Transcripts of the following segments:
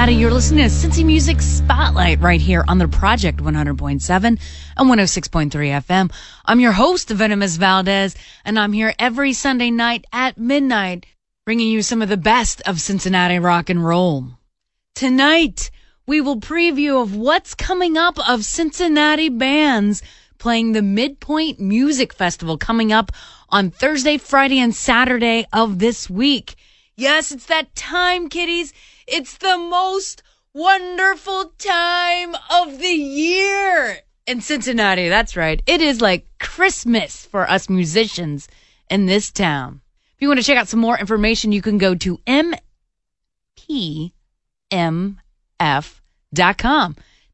Cincinnati. You're listening to Cincy Music Spotlight right here on the Project 100.7 and 106.3 FM. I'm your host, Venomous Valdez, and I'm here every Sunday night at midnight, bringing you some of the best of Cincinnati rock and roll. Tonight, we will preview of what's coming up of Cincinnati bands playing the Midpoint Music Festival coming up on Thursday, Friday, and Saturday of this week. Yes, it's that time, kiddies. It's the most wonderful time of the year. in Cincinnati. That's right. It is like Christmas for us musicians in this town. If you want to check out some more information, you can go to mpmf.com.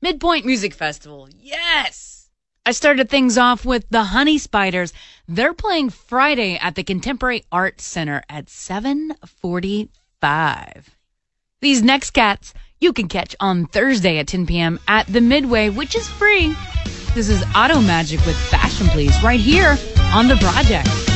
Midpoint Music Festival. Yes. I started things off with the Honey Spiders. They're playing Friday at the Contemporary Art Center at 745. These next cats you can catch on Thursday at 10 p.m. at the Midway, which is free. This is Auto Magic with Fashion Please right here on The Project.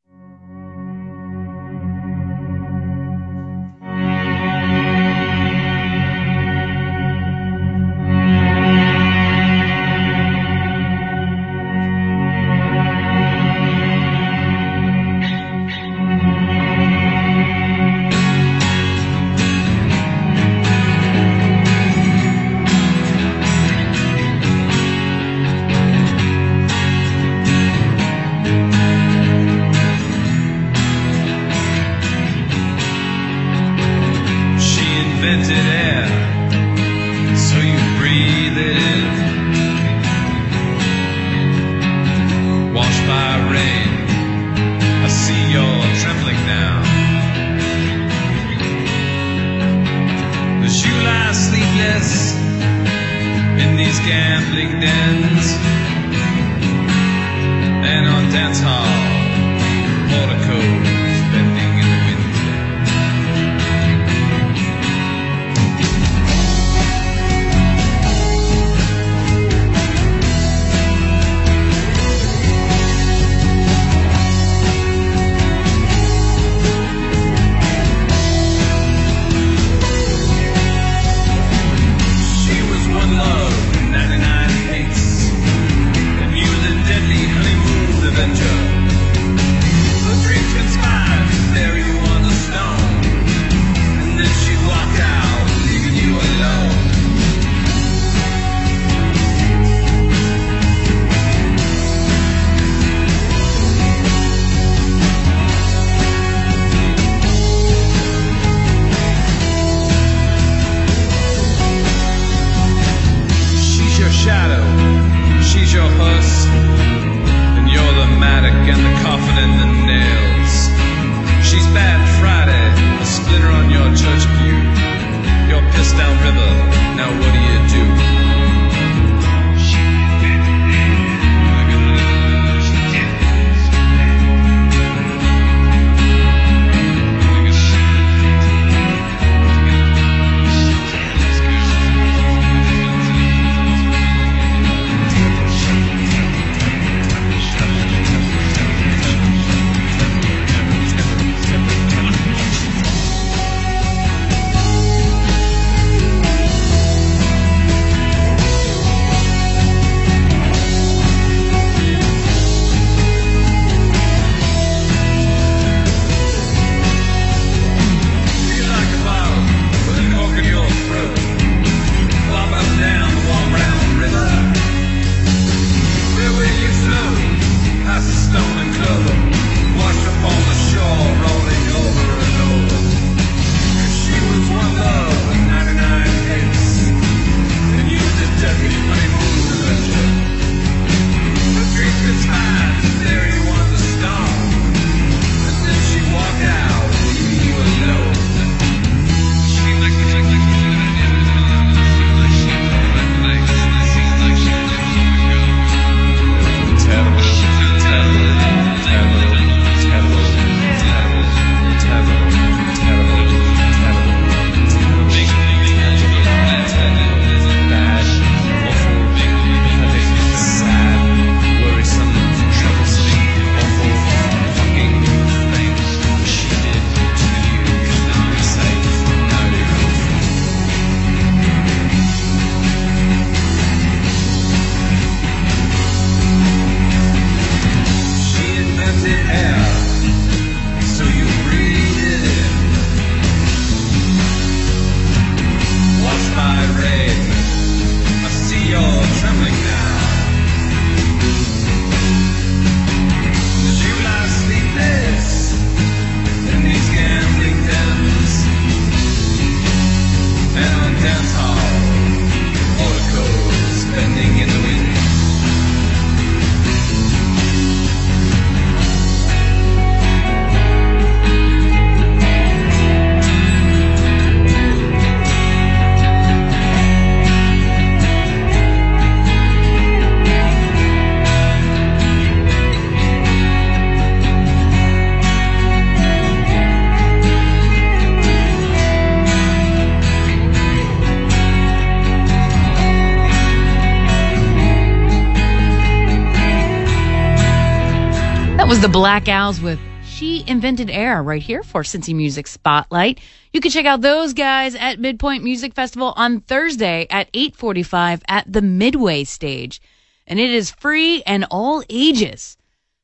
Black Owls with She Invented Air right here for Cincy Music Spotlight. You can check out those guys at Midpoint Music Festival on Thursday at 845 at the Midway stage. And it is free and all ages.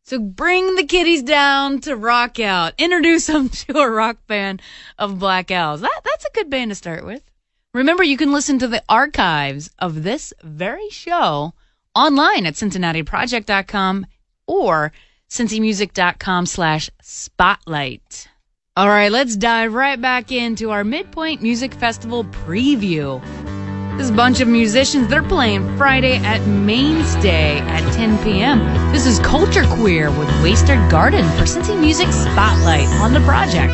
So bring the kiddies down to rock out. Introduce them to a rock band of Black Owls. That, that's a good band to start with. Remember, you can listen to the archives of this very show online at CincinnatiProject.com or cincymusic.com slash spotlight. All right, let's dive right back into our Midpoint Music Festival preview. This bunch of musicians. They're playing Friday at Mainstay at 10 p.m. This is Culture Queer with Wasted Garden for Cincy Music Spotlight on the project.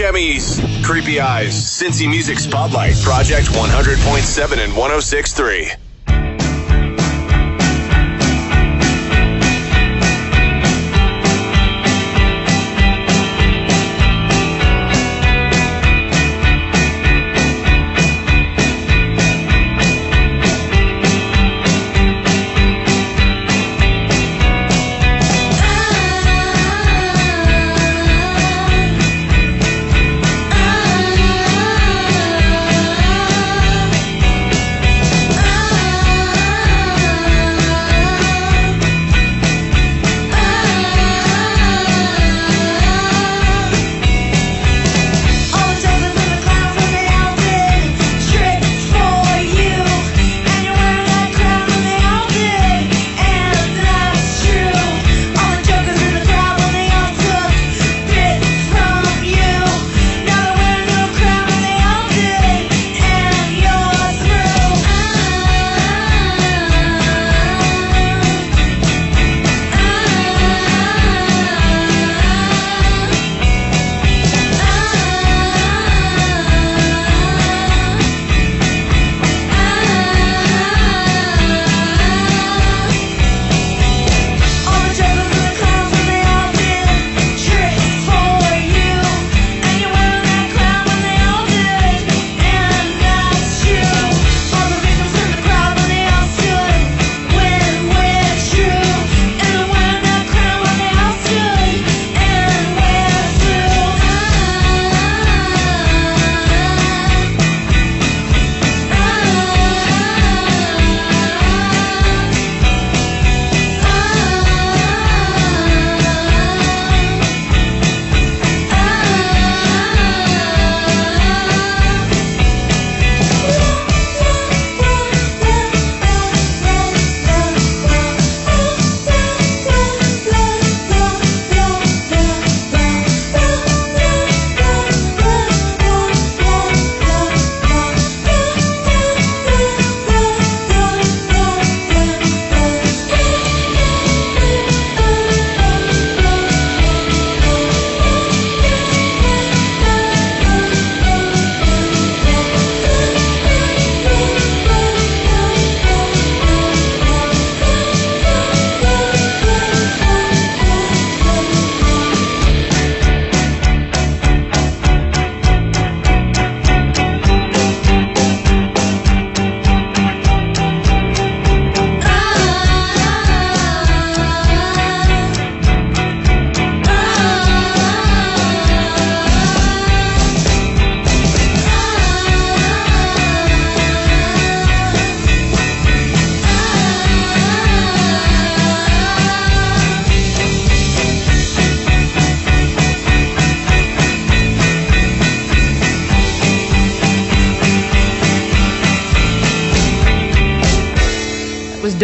Steve creepy eyes. Cincy Music Spotlight, Project 100.7 and 106.3.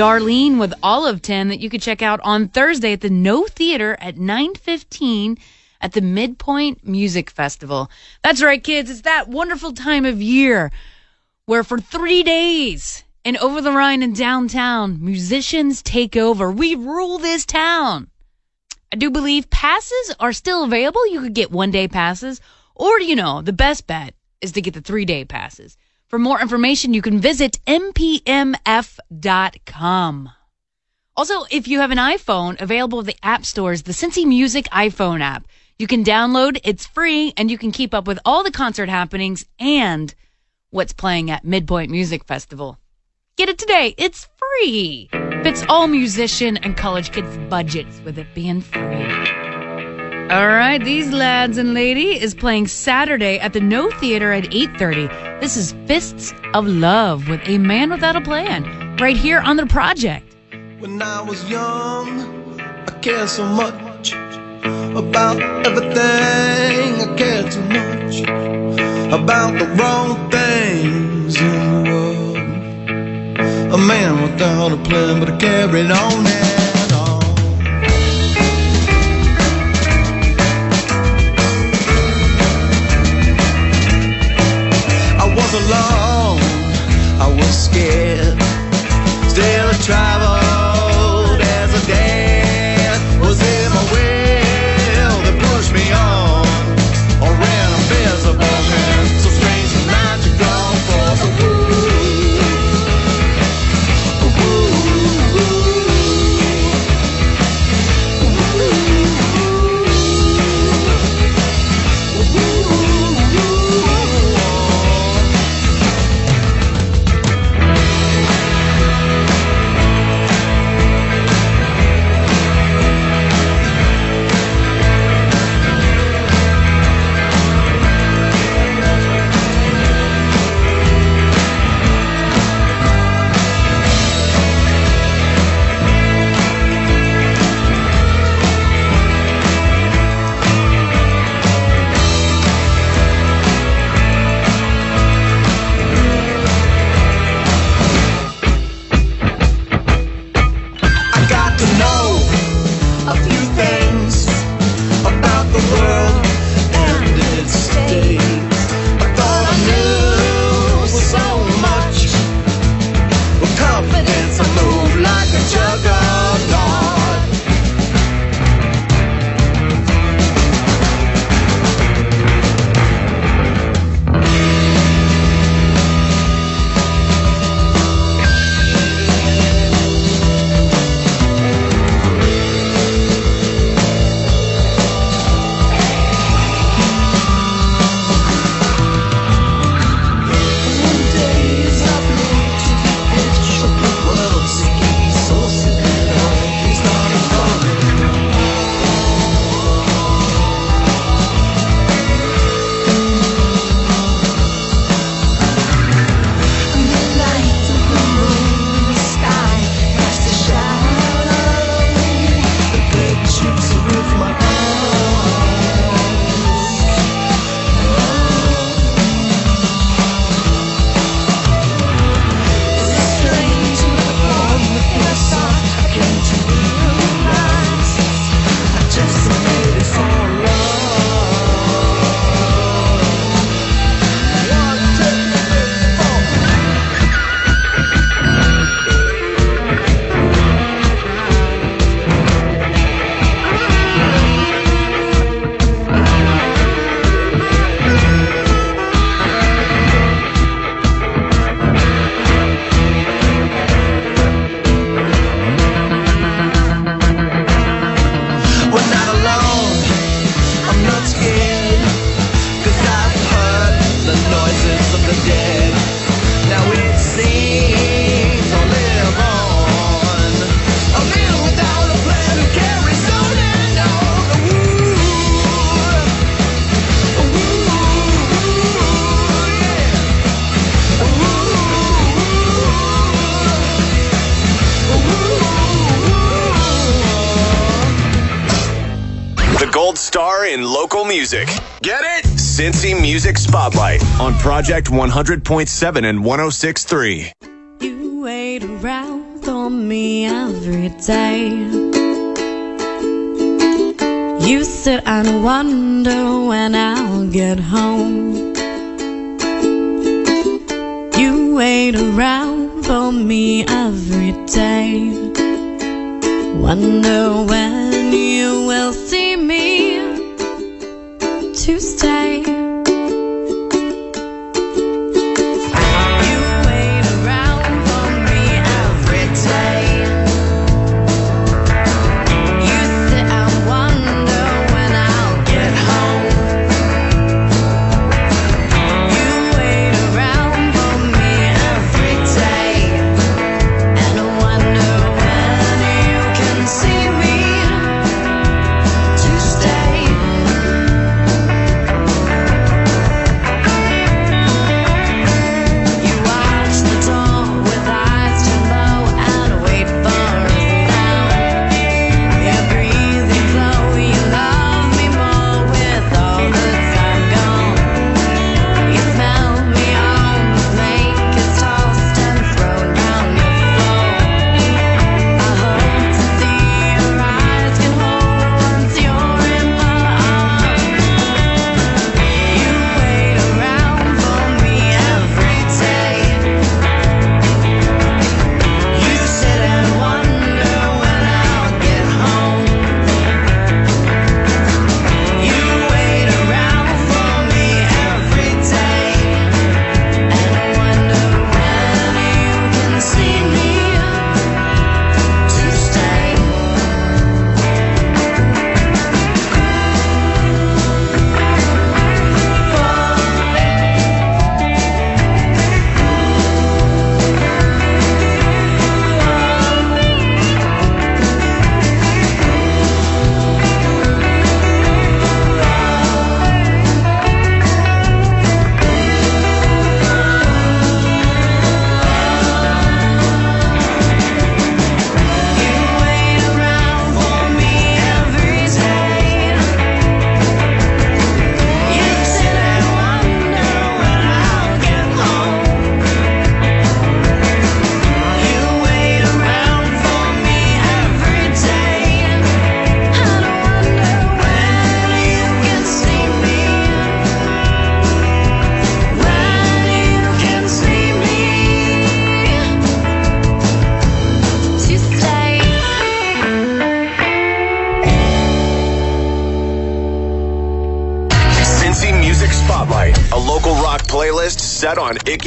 Darlene with Olive 10 that you could check out on Thursday at the Know Theatre at 9:15 at the Midpoint Music Festival. That's right kids, it's that wonderful time of year where for 3 days in Over the Rhine and downtown, musicians take over. We rule this town. I do believe passes are still available. You could get one day passes, or you know, the best bet is to get the three day passes. For more information, you can visit mpmf.com. Also, if you have an iPhone, available at the app stores, the Cincy Music iPhone app. You can download, it's free, and you can keep up with all the concert happenings and what's playing at Midpoint Music Festival. Get it today, it's free. Fits all musician and college kids' budgets with it being free. All right, these lads and lady is playing Saturday at the Know Theatre at 8:30. This is Fists of Love with A Man Without a Plan, right here on the project. When I was young, I cared so much about everything. I cared too much about the wrong things in the world. A man without a plan, but I carried on and local music. Get it? Cincy Music Spotlight on Project 100.7 and 106.3. You wait around on me every day. You sit and wonder when I'll get home. You wait around for me every day. Wonder when you will see me to stay.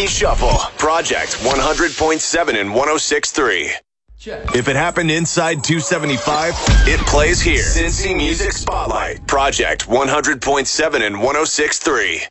Shuffle, Project 100.7 and 106.3. If it happened inside 275, it plays here. Cincy Music Spotlight, Project 100.7 and 106.3.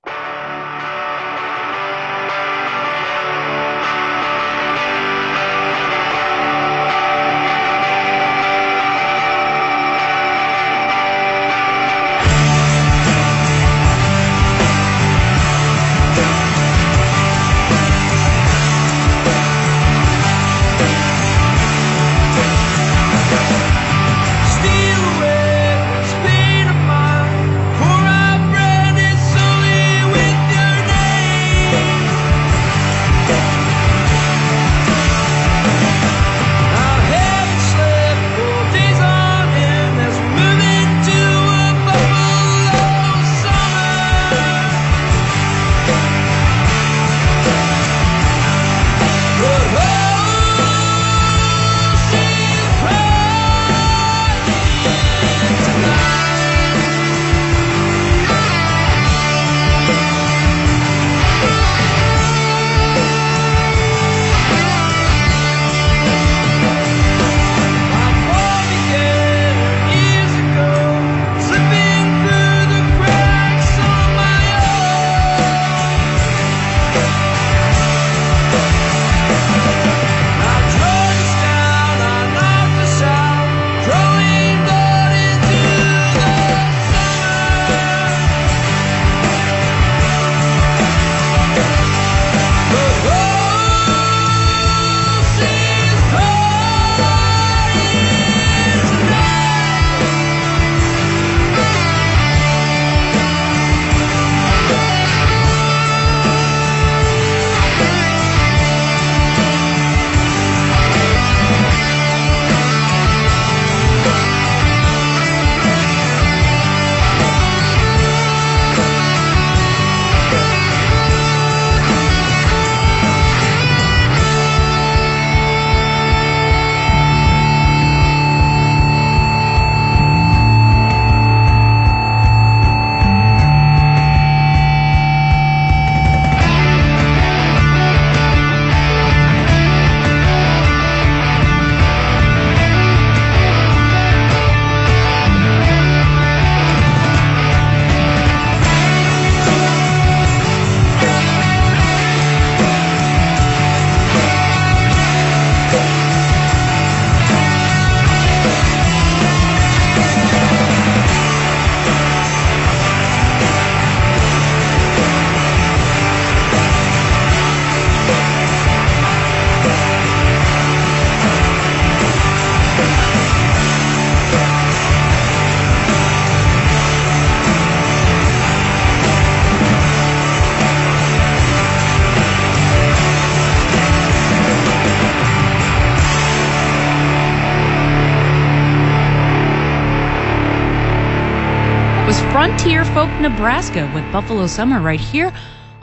Nebraska with Buffalo Summer right here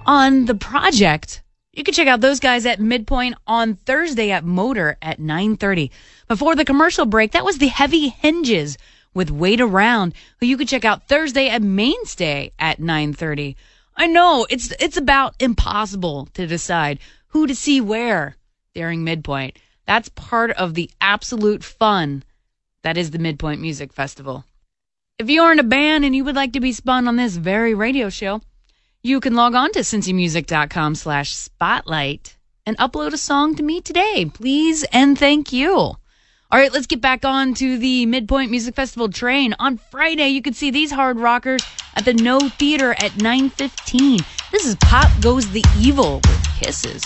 on the project. You can check out those guys at Midpoint on Thursday at MOTR at 9:30. Before the commercial break, that was the Heavy Hinges with Wait Around, who you can check out Thursday at Mainstay at 9:30. I know it's it's about impossible to decide who to see where during Midpoint. That's part of the absolute fun that is the Midpoint Music Festival. If you are in a band and you would like to be spun on this very radio show, you can log on to cincymusic.com slash spotlight and upload a song to me today. Please and thank you. All right, let's get back on to the Midpoint Music Festival train. On Friday, you can see these hard rockers at the Know Theatre at 9.15. This is Pop Goes the Evil with Kisses.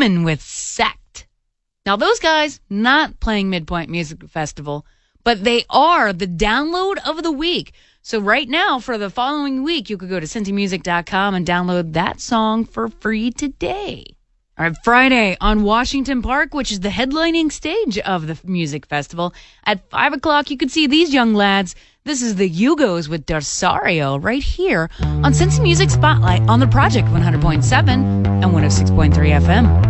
With Sect. Now, those guys not playing Midpoint Music Festival, but they are the download of the week. So, right now, for the following week, you could go to cincymusic.com and download that song for free today. All right, Friday on Washington Park, which is the headlining stage of the music festival. At 5 o'clock, you could see these young lads. This is the Yugos with Darsario right here on Cincy Music Spotlight on the Project 100.7 and 106.3 FM.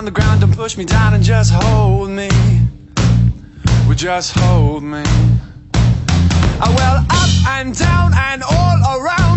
on the ground and push me down and just hold me? Would just hold me? Oh, well, up and down and all around,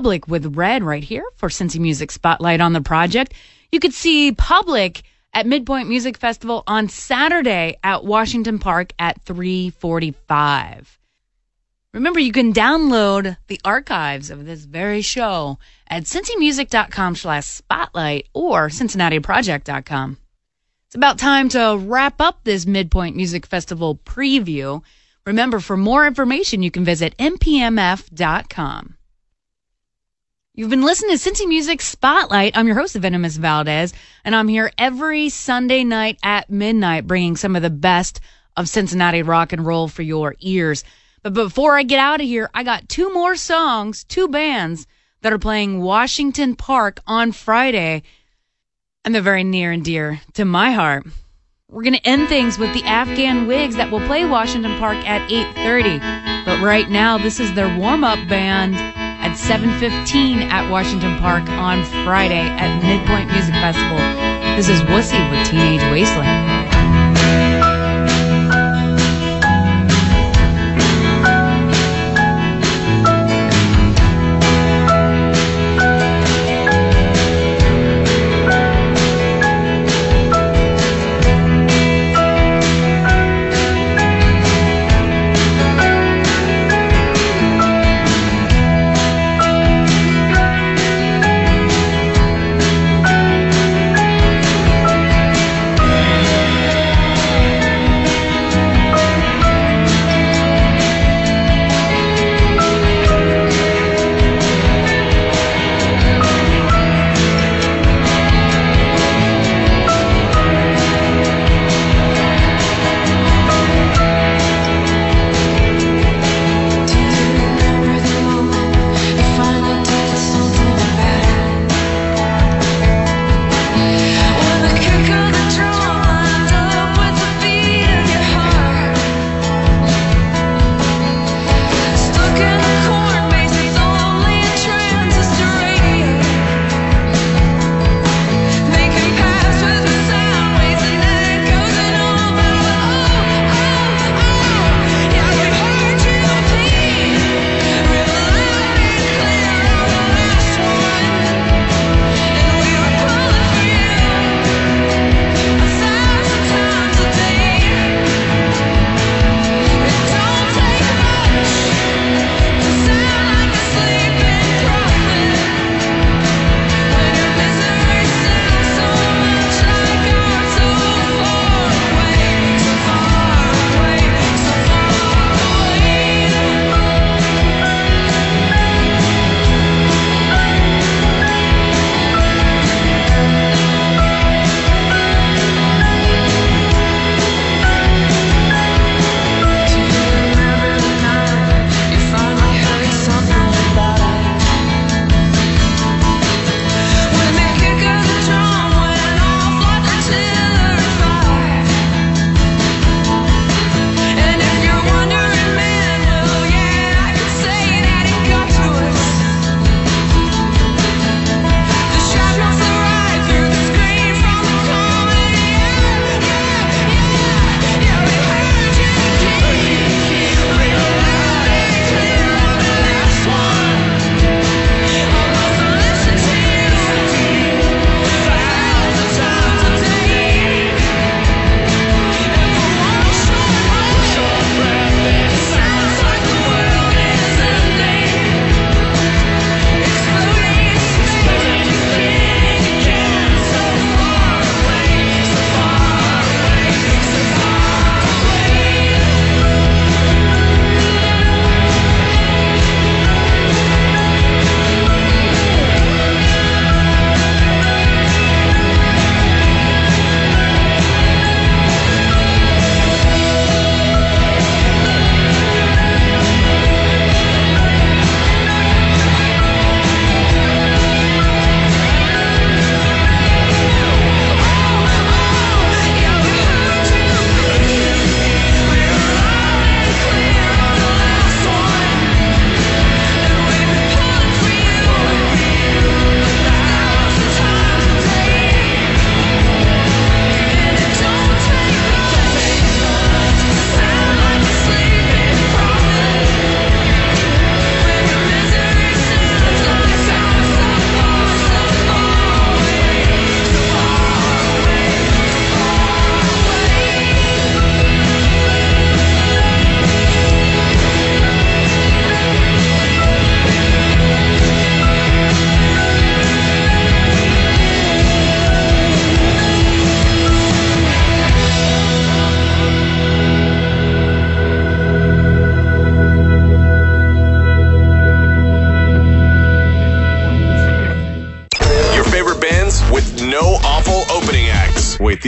Public with Red right here for Cincy Music Spotlight on the project. You could see Public at Midpoint Music Festival on Saturday at Washington Park at 345. Remember, you can download the archives of this very show at cincymusic.com slash spotlight or cincinnatiproject.com. It's about time to wrap up this Midpoint Music Festival preview. Remember, for more information, you can visit mpmf.com. You've been listening to Cincy Music Spotlight. I'm your host, Venomous Valdez, and I'm here every Sunday night at midnight bringing some of the best of Cincinnati rock and roll for your ears. But before I get out of here, I got two more songs, two bands that are playing Washington Park on Friday, and they're very near and dear to my heart. We're going to end things with the Afghan Whigs that will play Washington Park at 8:30. But right now, this is their warm-up band at 7:15 at Washington Park on Friday at Midpoint Music Festival. This is Wussy with Teenage Wasteland.